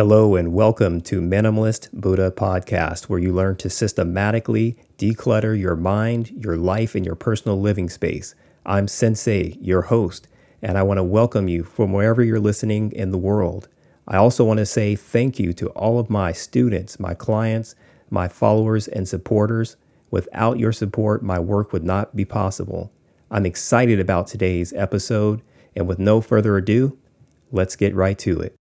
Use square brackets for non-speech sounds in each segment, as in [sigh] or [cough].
Hello and welcome to Minimalist Buddha Podcast, where you learn to systematically declutter your mind, your life, and your personal living space. I'm Sensei, your host, and I want to welcome you from wherever you're listening in the world. I also want to say thank you to all of my students, my clients, my followers, and supporters. Without your support, my work would not be possible. I'm excited about today's episode, and with no further ado, let's get right to it.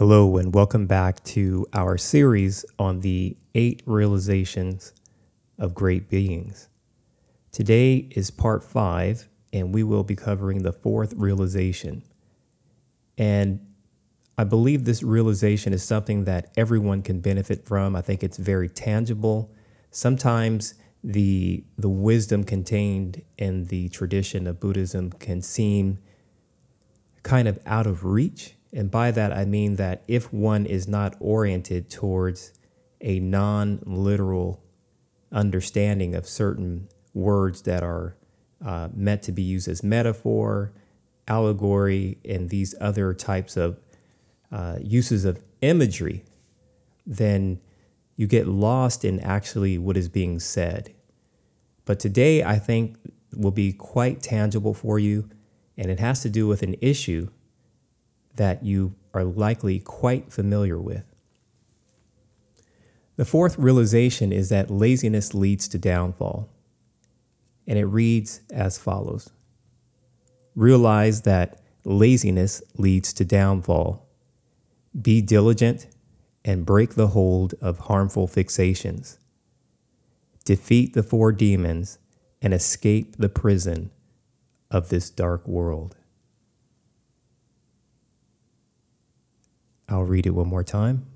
Hello, and welcome back to our series on the eight realizations of great beings. Today is part five, and we will be covering the fourth realization. And I believe this realization is something that everyone can benefit from. I think it's very tangible. Sometimes the the wisdom contained in the tradition of Buddhism can seem kind of out of reach and by that, I mean that if one is not oriented towards a non literal understanding of certain words that are uh, meant to be used as metaphor, allegory, and these other types of uh, uses of imagery, then you get lost in actually what is being said. But today, I think, will be quite tangible for you, and it has to do with an issue that you are likely quite familiar with. The fourth realization is that laziness leads to downfall, and it reads as follows Realize that laziness leads to downfall. Be diligent and break the hold of harmful fixations. Defeat the four demons and escape the prison of this dark world. I'll read it one more time.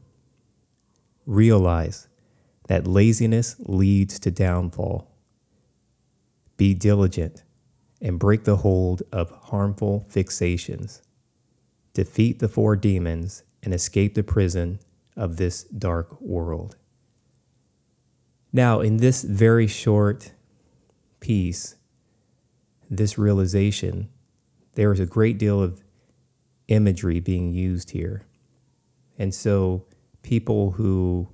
Realize that laziness leads to downfall. Be diligent and break the hold of harmful fixations. Defeat the four demons and escape the prison of this dark world. Now, in this very short piece, this realization, there is a great deal of imagery being used here. And so people who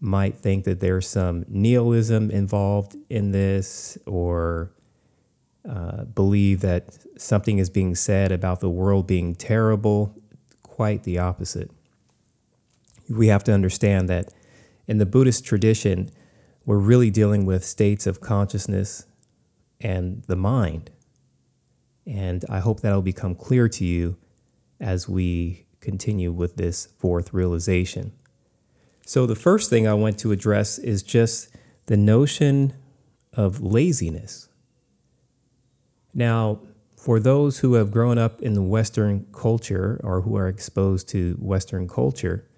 might think that there's some nihilism involved in this or uh, believe that something is being said about the world being terrible, quite the opposite. We have to understand that in the Buddhist tradition, we're really dealing with states of consciousness and the mind. And I hope that'll become clear to you as we continue with this fourth realization. So, the first thing I want to address is just the notion of laziness. Now, for those who have grown up in the Western culture or who are exposed to Western culture,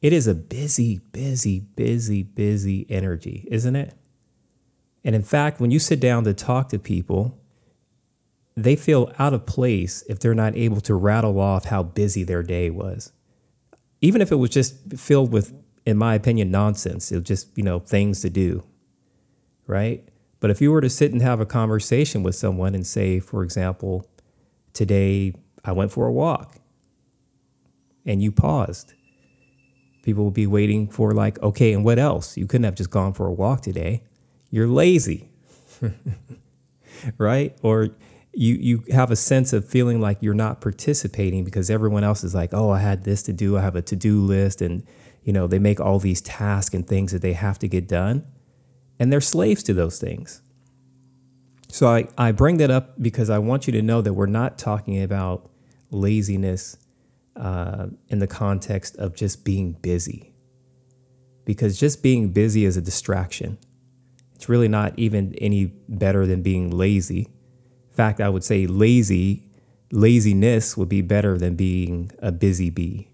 it is a busy, busy, busy, busy energy, isn't it? And in fact, when you sit down to talk to people, they feel out of place if they're not able to rattle off how busy their day was. Even if it was just filled with, in my opinion, nonsense, it was just, you know, things to do, right? But if you were to sit and have a conversation with someone and say, for example, today I went for a walk and you paused, people would be waiting for, like, okay, and what else? You couldn't have just gone for a walk today. You're lazy, [laughs] right? Or you you have a sense of feeling like you're not participating because everyone else is like, oh, I had this to do, I have a to do list, and you know they make all these tasks and things that they have to get done, and they're slaves to those things. So I, I bring that up because I want you to know that we're not talking about laziness uh, in the context of just being busy, because just being busy is a distraction. It's really not even any better than being lazy fact, I would say lazy, laziness would be better than being a busy bee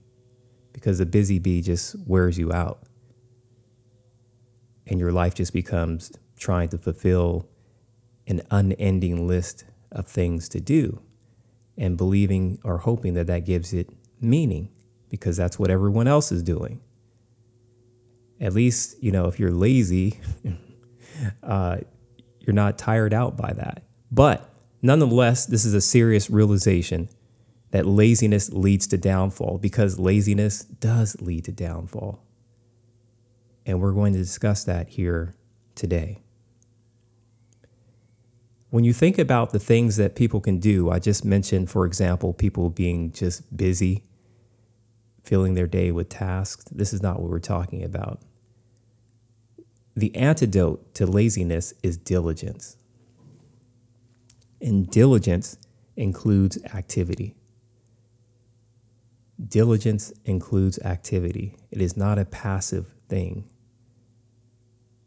because a busy bee just wears you out. And your life just becomes trying to fulfill an unending list of things to do and believing or hoping that that gives it meaning because that's what everyone else is doing. At least, you know, if you're lazy, [laughs] uh, you're not tired out by that. But nonetheless, this is a serious realization that laziness leads to downfall because laziness does lead to downfall. And we're going to discuss that here today. When you think about the things that people can do, I just mentioned, for example, people being just busy, filling their day with tasks. This is not what we're talking about. The antidote to laziness is diligence. And diligence includes activity. Diligence includes activity. It is not a passive thing.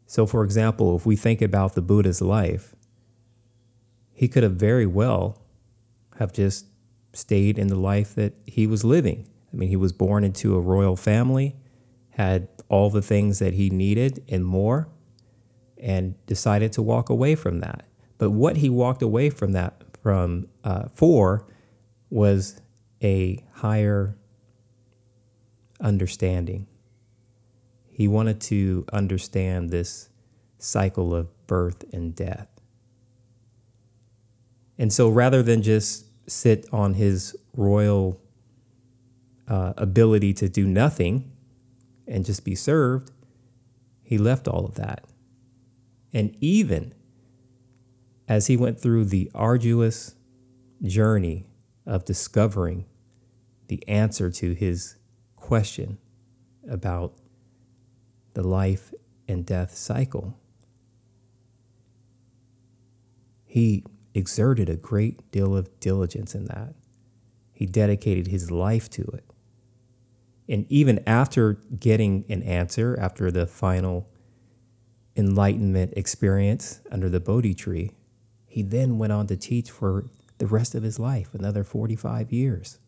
So, for example, if we think about the Buddha's life, he could have very well have just stayed in the life that he was living. I mean, he was born into a royal family, had all the things that he needed and more, and decided to walk away from that. But what he walked away from that from uh, for was a higher understanding. He wanted to understand this cycle of birth and death. And so rather than just sit on his royal uh, ability to do nothing and just be served, he left all of that. And even as he went through the arduous journey of discovering the answer to his question about the life and death cycle. He exerted a great deal of diligence in that. He dedicated his life to it. And even after getting an answer, after the final enlightenment experience under the Bodhi tree, he then went on to teach for the rest of his life, another 45 years.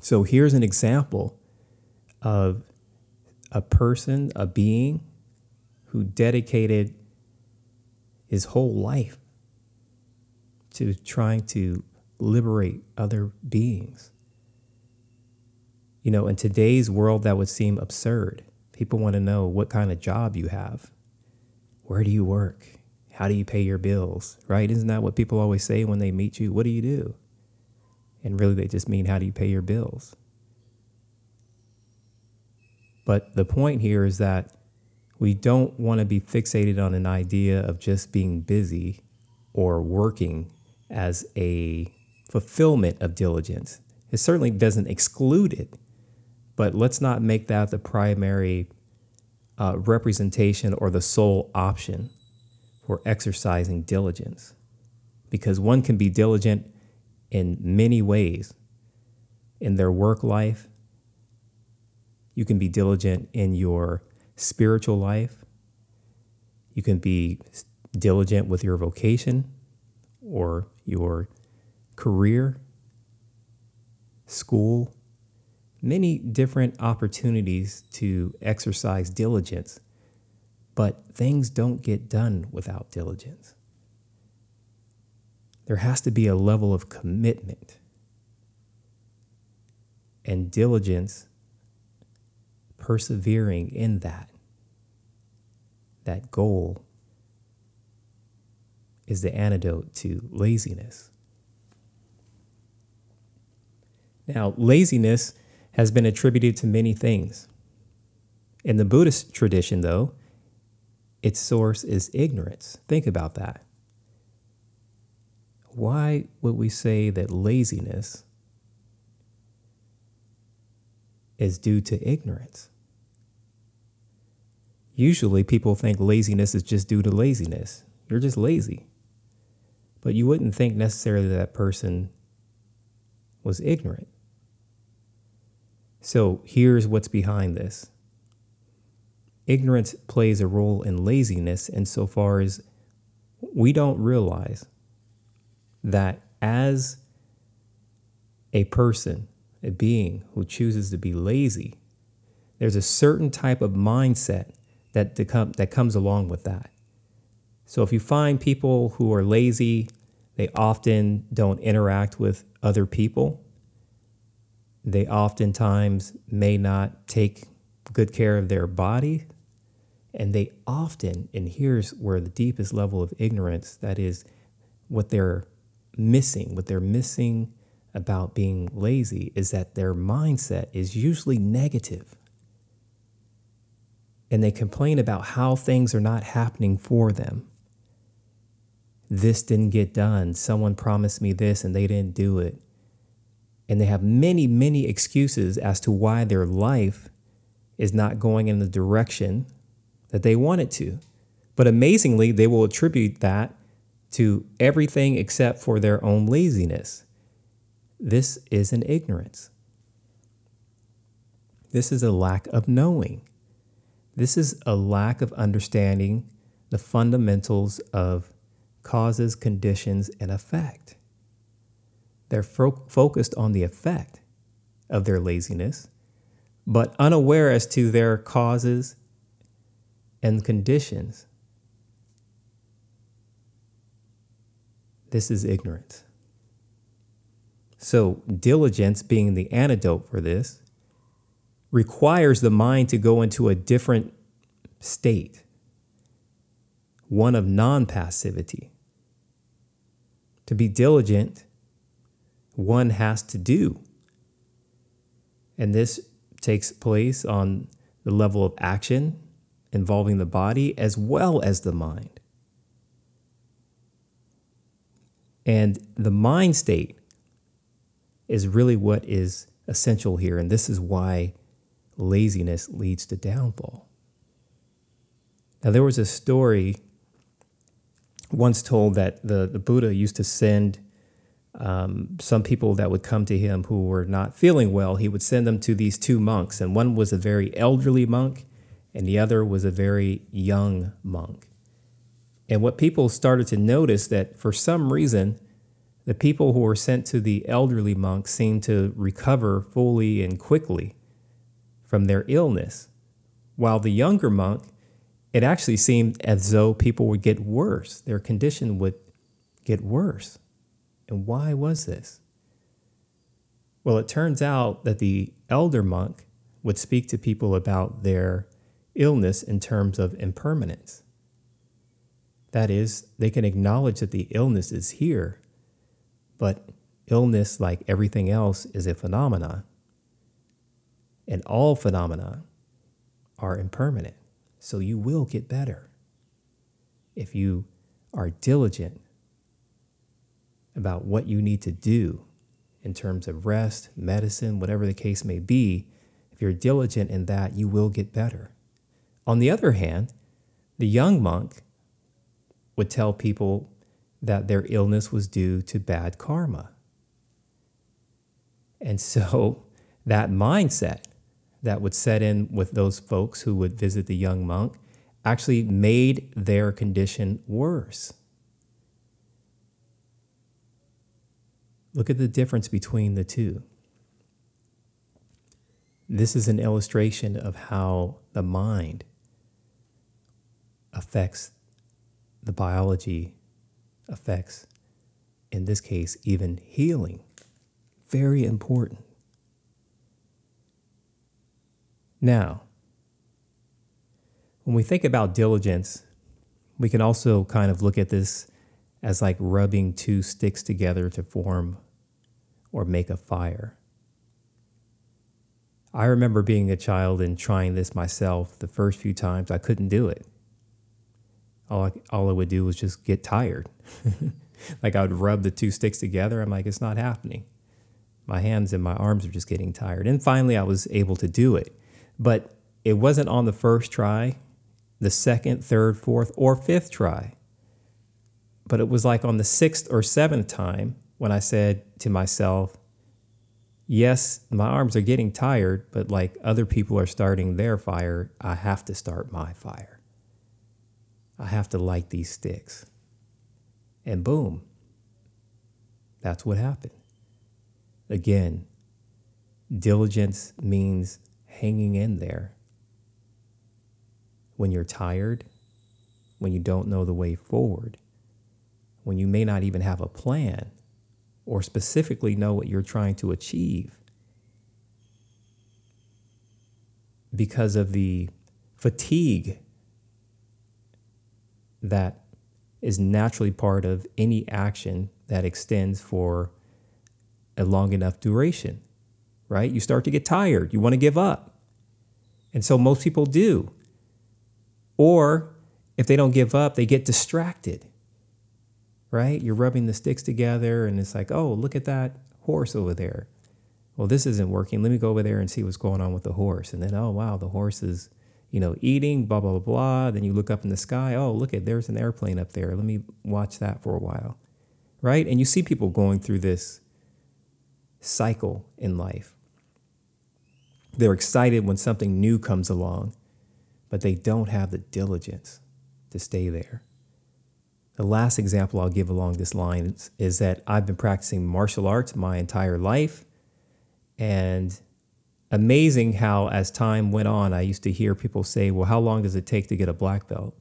So here's an example of a person, a being who dedicated his whole life to trying to liberate other beings. You know, in today's world, that would seem absurd. People want to know what kind of job you have. Where do you work? How do you pay your bills? Right? Isn't that what people always say when they meet you? What do you do? And really, they just mean, how do you pay your bills? But the point here is that we don't want to be fixated on an idea of just being busy or working as a fulfillment of diligence. It certainly doesn't exclude it, but let's not make that the primary uh, representation or the sole option for exercising diligence. Because one can be diligent in many ways in their work life. You can be diligent in your spiritual life. You can be diligent with your vocation or your career, school, many different opportunities to exercise diligence. But things don't get done without diligence. There has to be a level of commitment and diligence, persevering in that, that goal is the antidote to laziness. Now, laziness has been attributed to many things. In the Buddhist tradition, though, its source is ignorance. Think about that. Why would we say that laziness is due to ignorance? Usually, people think laziness is just due to laziness. You're just lazy. But you wouldn't think necessarily that, that person was ignorant. So here's what's behind this ignorance plays a role in laziness insofar as we don't realize that as a person, a being who chooses to be lazy, there's a certain type of mindset that, that comes along with that. So if you find people who are lazy, they often don't interact with other people. They oftentimes may not take good care of their body. And they often, and here's where the deepest level of ignorance that is what they're missing, what they're missing about being lazy is that their mindset is usually negative. And they complain about how things are not happening for them. This didn't get done. Someone promised me this and they didn't do it. And they have many, many excuses as to why their life is not going in the direction that they want it to. But amazingly, they will attribute that to everything except for their own laziness. This is an ignorance. This is a lack of knowing. This is a lack of understanding the fundamentals of causes, conditions, and effect. They're fo- focused on the effect of their laziness, but unaware as to their causes and conditions. This is ignorance. So, diligence being the antidote for this requires the mind to go into a different state, one of non passivity. To be diligent, one has to do. And this takes place on the level of action involving the body as well as the mind. And the mind state is really what is essential here. And this is why laziness leads to downfall. Now, there was a story once told that the, the Buddha used to send um, some people that would come to him who were not feeling well, he would send them to these two monks. And one was a very elderly monk, and the other was a very young monk. And what people started to notice that for some reason, the people who were sent to the elderly monk seemed to recover fully and quickly from their illness, while the younger monk, it actually seemed as though people would get worse. Their condition would get worse. And why was this? Well, it turns out that the elder monk would speak to people about their illness in terms of impermanence. That is, they can acknowledge that the illness is here, but illness, like everything else, is a phenomenon. And all phenomena are impermanent. So you will get better if you are diligent about what you need to do in terms of rest, medicine, whatever the case may be. If you're diligent in that, you will get better. On the other hand, the young monk would tell people that their illness was due to bad karma. And [laughs] so that mindset that would set in with those folks who would visit the young monk actually made their condition worse. Look at the difference between the two. This is an illustration of how the mind affects the biology affects, in this case, even healing. Very important. Now, when we think about diligence, we can also kind of look at this as like rubbing two sticks together to form or make a fire. I remember being a child and trying this myself the first few times. I couldn't do it all I, all I would do was just get tired. [laughs] like I would rub the two sticks together. I'm like, it's not happening. My hands and my arms are just getting tired. And finally, I was able to do it. But it wasn't on the first try, the second, third, fourth, or fifth try. But it was like on the sixth or seventh time when I said to myself, yes, my arms are getting tired, but like other people are starting their fire, I have to start my fire. I have to light these sticks. And boom, that's what happened. Again, diligence means hanging in there. When you're tired, when you don't know the way forward, when you may not even have a plan or specifically know what you're trying to achieve because of the fatigue that is naturally part of any action that extends for a long enough duration, right? You start to get tired, you want to give up. And so most people do. Or if they don't give up, they get distracted, right? You're rubbing the sticks together and it's like, oh, look at that horse over there. Well, this isn't working. Let me go over there and see what's going on with the horse. And then, oh, wow, the horse is, you know, eating, blah, blah, blah, blah. Then you look up in the sky. Oh, look at, there's an airplane up there. Let me watch that for a while, right? And you see people going through this cycle in life. They're excited when something new comes along, but they don't have the diligence to stay there. The last example I'll give along this line is that I've been practicing martial arts my entire life. And amazing how, as time went on, I used to hear people say, Well, how long does it take to get a black belt?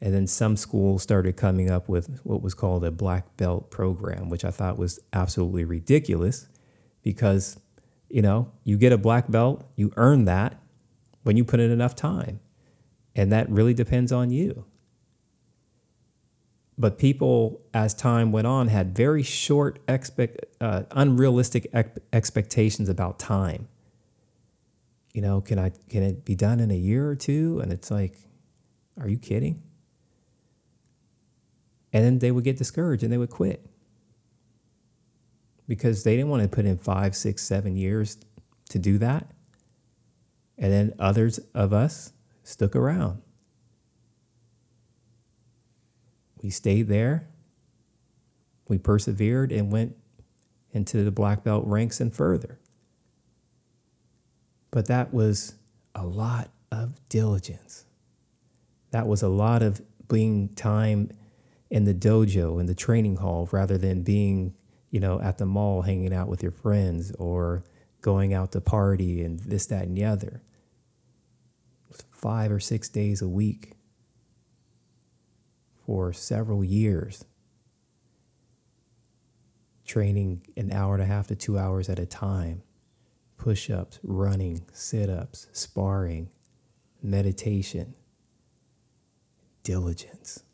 And then some schools started coming up with what was called a black belt program, which I thought was absolutely ridiculous because, you know, you get a black belt, you earn that when you put in enough time. And that really depends on you. But people, as time went on, had very short, expect, uh, unrealistic ex- expectations about time. You know, can I can it be done in a year or two? And it's like, are you kidding? And then they would get discouraged and they would quit because they didn't want to put in five, six, seven years to do that. And then others of us stuck around. We stayed there. We persevered and went into the black belt ranks and further. But that was a lot of diligence. That was a lot of being time in the dojo, in the training hall, rather than being, you know, at the mall hanging out with your friends or going out to party and this, that, and the other. Five or six days a week for several years, training an hour and a half to two hours at a time, push ups, running, sit ups, sparring, meditation, diligence.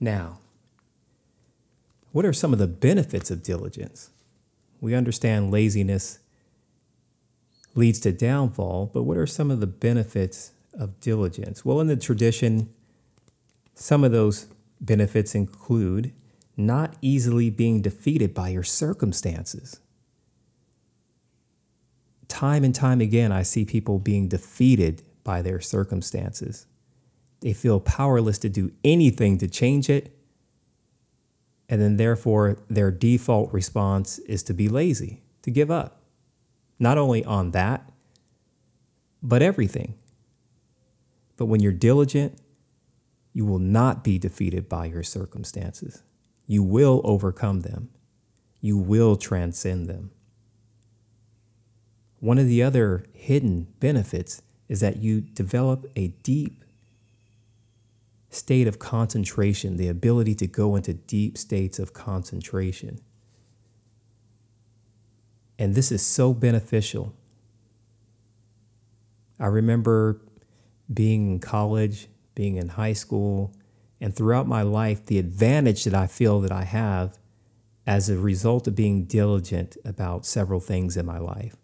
Now, what are some of the benefits of diligence? We understand laziness leads to downfall, but what are some of the benefits of diligence? Well, in the tradition, some of those benefits include not easily being defeated by your circumstances. Time and time again, I see people being defeated by their circumstances. They feel powerless to do anything to change it. And then, therefore, their default response is to be lazy, to give up. Not only on that, but everything. But when you're diligent, you will not be defeated by your circumstances. You will overcome them. You will transcend them. One of the other hidden benefits is that you develop a deep state of concentration, the ability to go into deep states of concentration. And this is so beneficial. I remember being in college, being in high school, and throughout my life, the advantage that I feel that I have as a result of being diligent about several things in my life.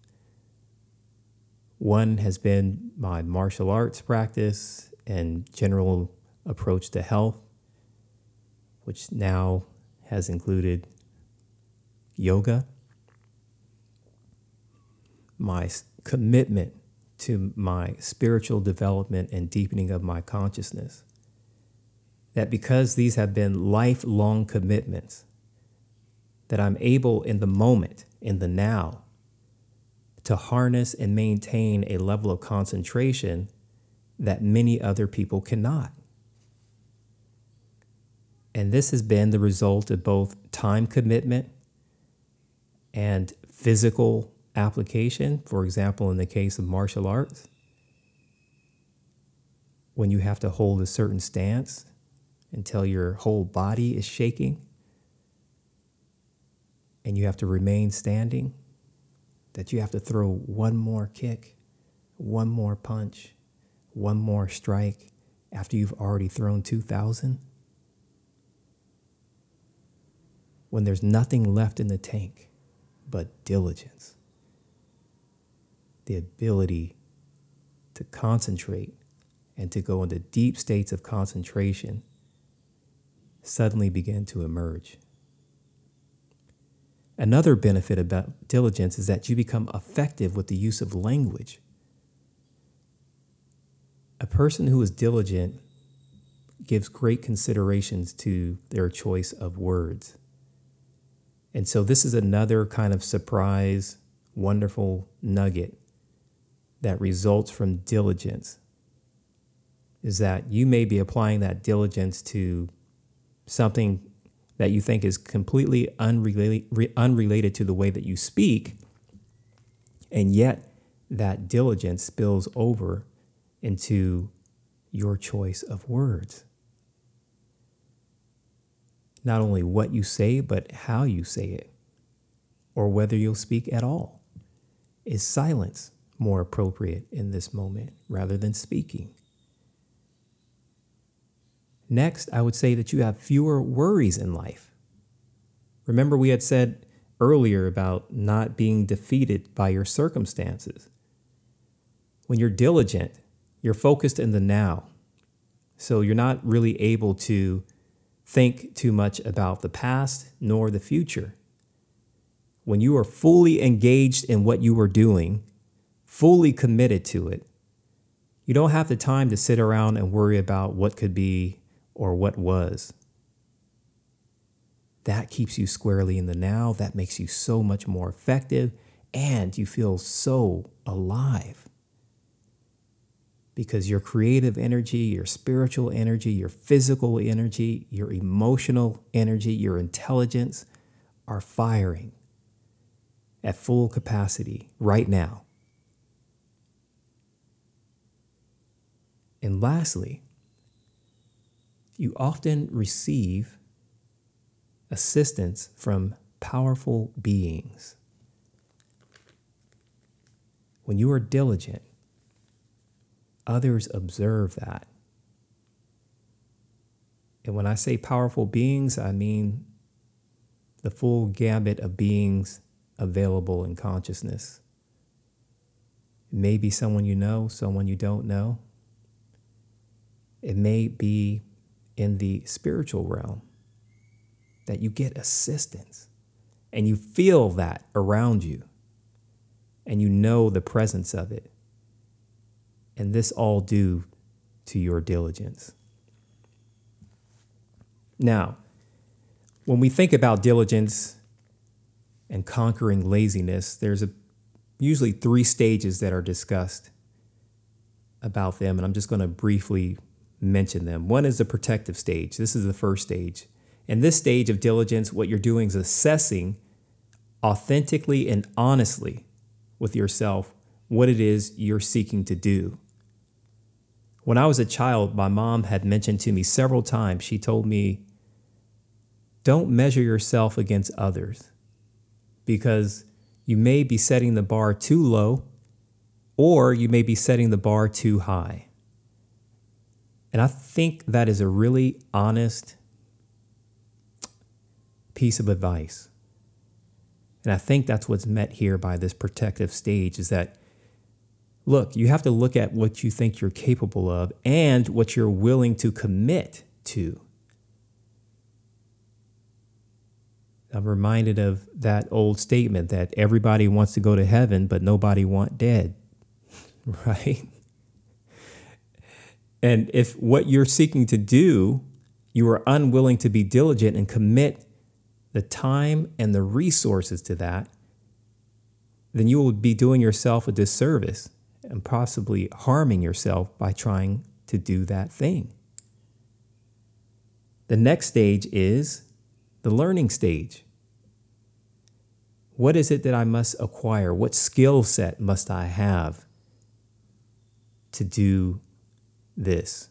One has been my martial arts practice and general approach to health, which now has included yoga, my commitment to my spiritual development and deepening of my consciousness. That because these have been lifelong commitments, that I'm able in the moment, in the now, to harness and maintain a level of concentration that many other people cannot. And this has been the result of both time commitment and physical application. For example, in the case of martial arts, when you have to hold a certain stance until your whole body is shaking and you have to remain standing, that you have to throw one more kick, one more punch, one more strike after you've already thrown 2,000? When there's nothing left in the tank but diligence, the ability to concentrate and to go into deep states of concentration suddenly begin to emerge. Another benefit about diligence is that you become effective with the use of language. A person who is diligent gives great considerations to their choice of words. And so, this is another kind of surprise, wonderful nugget that results from diligence is that you may be applying that diligence to something that you think is completely unrelated, unrelated to the way that you speak, and yet that diligence spills over into your choice of words. Not only what you say, but how you say it, or whether you'll speak at all. Is silence more appropriate in this moment rather than speaking? Next, I would say that you have fewer worries in life. Remember, we had said earlier about not being defeated by your circumstances. When you're diligent, you're focused in the now. So you're not really able to think too much about the past nor the future. When you are fully engaged in what you are doing, fully committed to it, you don't have the time to sit around and worry about what could be or what was. That keeps you squarely in the now. That makes you so much more effective, and you feel so alive. Because your creative energy, your spiritual energy, your physical energy, your emotional energy, your intelligence are firing at full capacity right now. And lastly, you often receive assistance from powerful beings. When you are diligent, others observe that. And when I say powerful beings, I mean the full gambit of beings available in consciousness. It may be someone you know, someone you don't know. It may be in the spiritual realm that you get assistance and you feel that around you and you know the presence of it. And this all due to your diligence. Now, when we think about diligence and conquering laziness, there's a, usually three stages that are discussed about them, and I'm just going to briefly mention them. One is the protective stage. This is the first stage. In this stage of diligence, what you're doing is assessing authentically and honestly with yourself what it is you're seeking to do. When I was a child, my mom had mentioned to me several times, she told me, don't measure yourself against others because you may be setting the bar too low or you may be setting the bar too high. And I think that is a really honest piece of advice. And I think that's what's met here by this protective stage is that look, you have to look at what you think you're capable of and what you're willing to commit to. I'm reminded of that old statement that everybody wants to go to heaven, but nobody want dead, [laughs] right? And if what you're seeking to do, you are unwilling to be diligent and commit the time and the resources to that, then you will be doing yourself a disservice and possibly harming yourself by trying to do that thing. The next stage is the learning stage. What is it that I must acquire? What skill set must I have to do this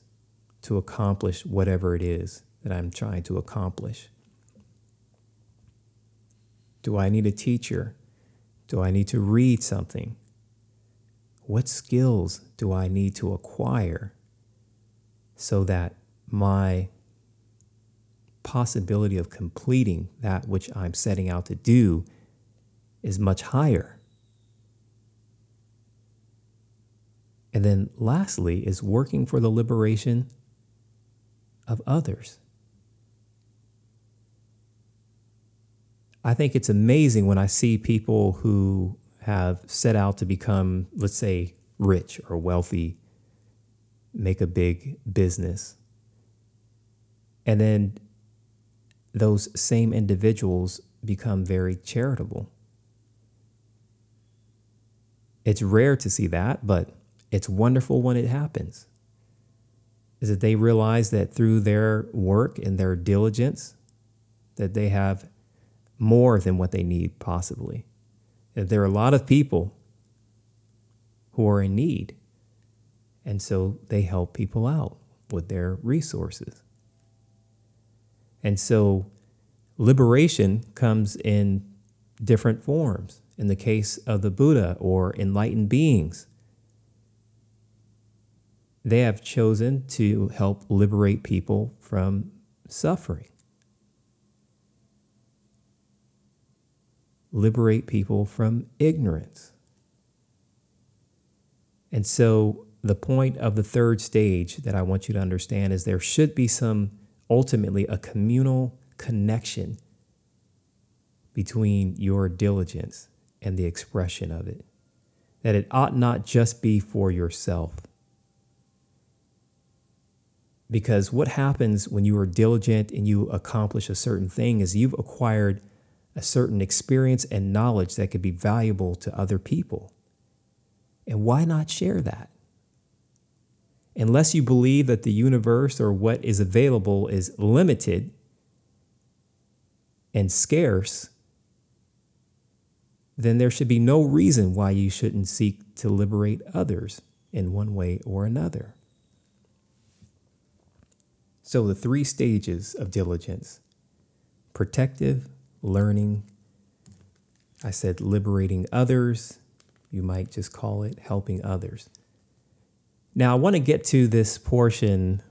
to accomplish whatever it is that I'm trying to accomplish? Do I need a teacher? Do I need to read something? what skills do I need to acquire so that my possibility of completing that which I'm setting out to do is much higher. And then lastly is working for the liberation of others. I think it's amazing when I see people who have set out to become, let's say, rich or wealthy, make a big business. And then those same individuals become very charitable. It's rare to see that, but it's wonderful when it happens. Is that they realize that through their work and their diligence, that they have more than what they need, possibly. That there are a lot of people who are in need. And so they help people out with their resources. And so liberation comes in different forms. In the case of the Buddha or enlightened beings, they have chosen to help liberate people from suffering, liberate people from ignorance. And so, the point of the third stage that I want you to understand is there should be some ultimately a communal connection between your diligence and the expression of it. That it ought not just be for yourself. Because what happens when you are diligent and you accomplish a certain thing is you've acquired a certain experience and knowledge that could be valuable to other people. And why not share that? unless you believe that the universe or what is available is limited and scarce, then there should be no reason why you shouldn't seek to liberate others in one way or another. So, the three stages of diligence protective, learning, I said liberating others, you might just call it helping others. Now, I want to get to this portion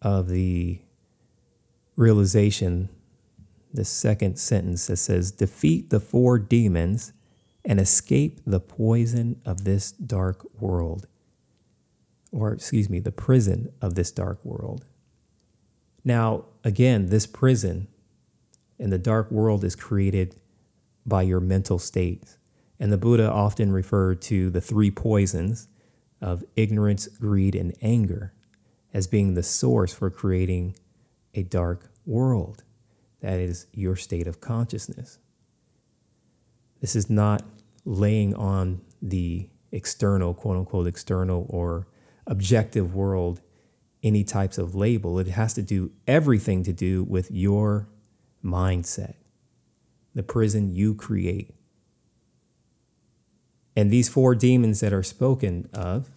of the realization, the second sentence that says, Defeat the four demons and escape the poison of this dark world. Or, excuse me, the prison of this dark world. Now, again, this prison in the dark world is created by your mental state. And the Buddha often referred to the three poisons of ignorance, greed, and anger as being the source for creating a dark world. That is your state of consciousness. This is not laying on the external, quote unquote, external or objective world any types of label. It has to do everything to do with your mindset, the prison you create and these four demons that are spoken of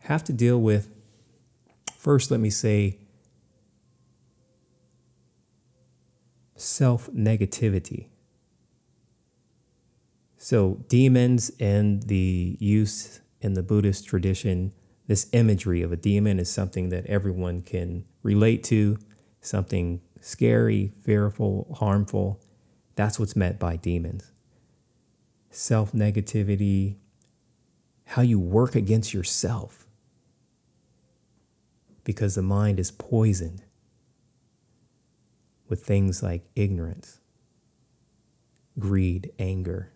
have to deal with, first, let me say, self negativity. So, demons and the use in the Buddhist tradition, this imagery of a demon is something that everyone can relate to, something scary, fearful, harmful. That's what's meant by demons self negativity, how you work against yourself. Because the mind is poisoned with things like ignorance, greed, anger,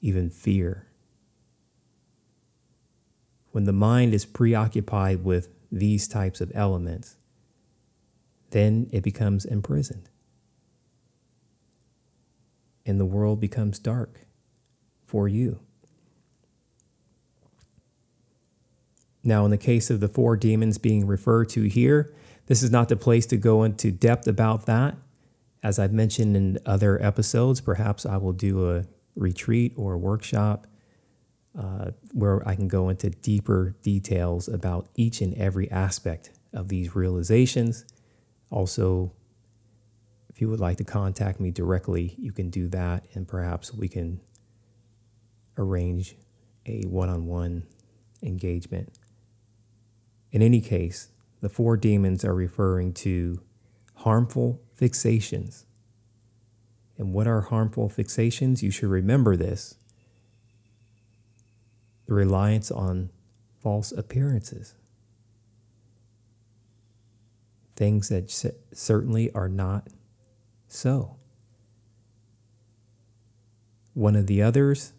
even fear. When the mind is preoccupied with these types of elements, then it becomes imprisoned and the world becomes dark for you. Now, in the case of the four demons being referred to here, this is not the place to go into depth about that. As I've mentioned in other episodes, perhaps I will do a retreat or a workshop uh, where I can go into deeper details about each and every aspect of these realizations. Also, if you would like to contact me directly, you can do that, and perhaps we can arrange a one on one engagement. In any case, the four demons are referring to harmful fixations. And what are harmful fixations? You should remember this the reliance on false appearances, things that certainly are not so. One of the others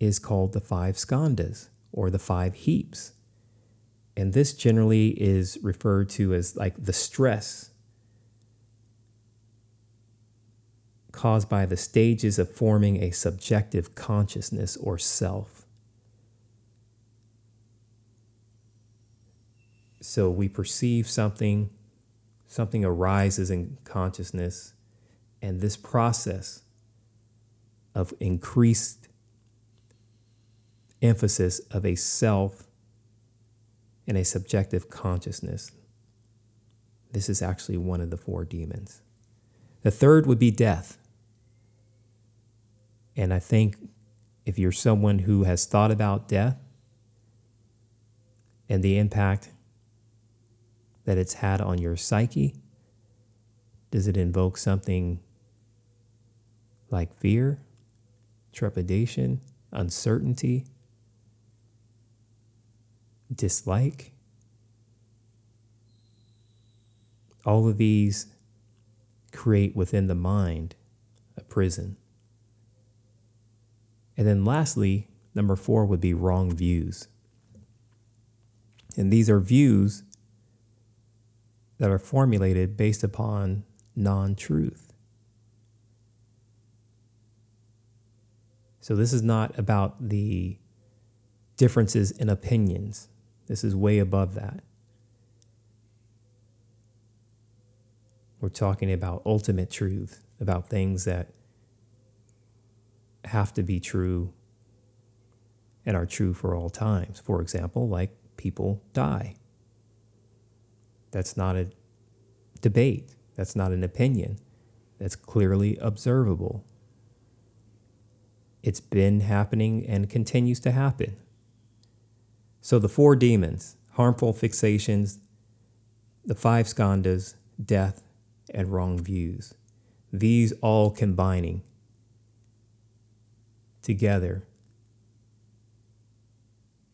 is called the five skandhas or the five heaps. And this generally is referred to as like the stress caused by the stages of forming a subjective consciousness or self. So we perceive something, something arises in consciousness, and this process of increased emphasis of a self and a subjective consciousness. This is actually one of the four demons. The third would be death. And I think if you're someone who has thought about death and the impact that it's had on your psyche, does it invoke something like fear, trepidation, uncertainty, dislike? All of these create within the mind a prison. And then lastly, number four would be wrong views. And these are views that are formulated based upon non truth. So this is not about the differences in opinions. This is way above that. We're talking about ultimate truth, about things that have to be true and are true for all times. For example, like people die. That's not a debate, that's not an opinion, that's clearly observable. It's been happening and continues to happen. So the four demons, harmful fixations, the five skandhas, death, and wrong views, these all combining together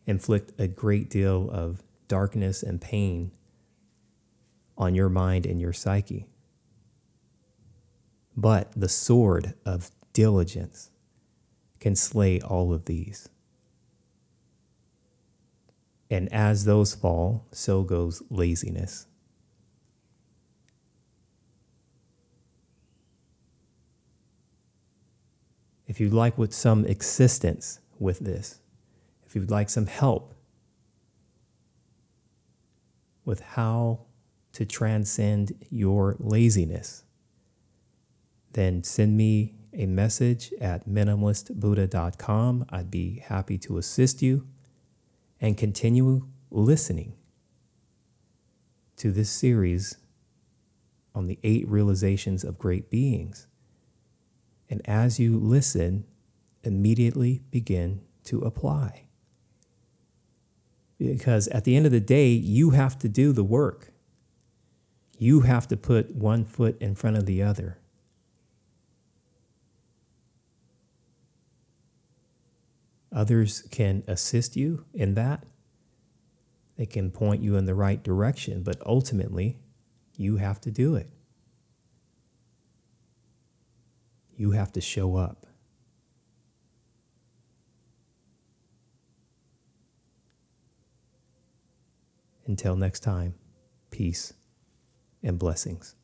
inflict a great deal of darkness and pain on your mind and your psyche. But the sword of diligence can slay all of these. And as those fall, so goes laziness. If you'd like with some assistance with this, if you'd like some help with how to transcend your laziness, then send me a message at minimalistbuddha.com. I'd be happy to assist you and continue listening to this series on the eight realizations of great beings. And as you listen, immediately begin to apply. Because at the end of the day, you have to do the work. You have to put one foot in front of the other. Others can assist you in that. They can point you in the right direction, but ultimately, you have to do it. You have to show up. Until next time, peace and blessings.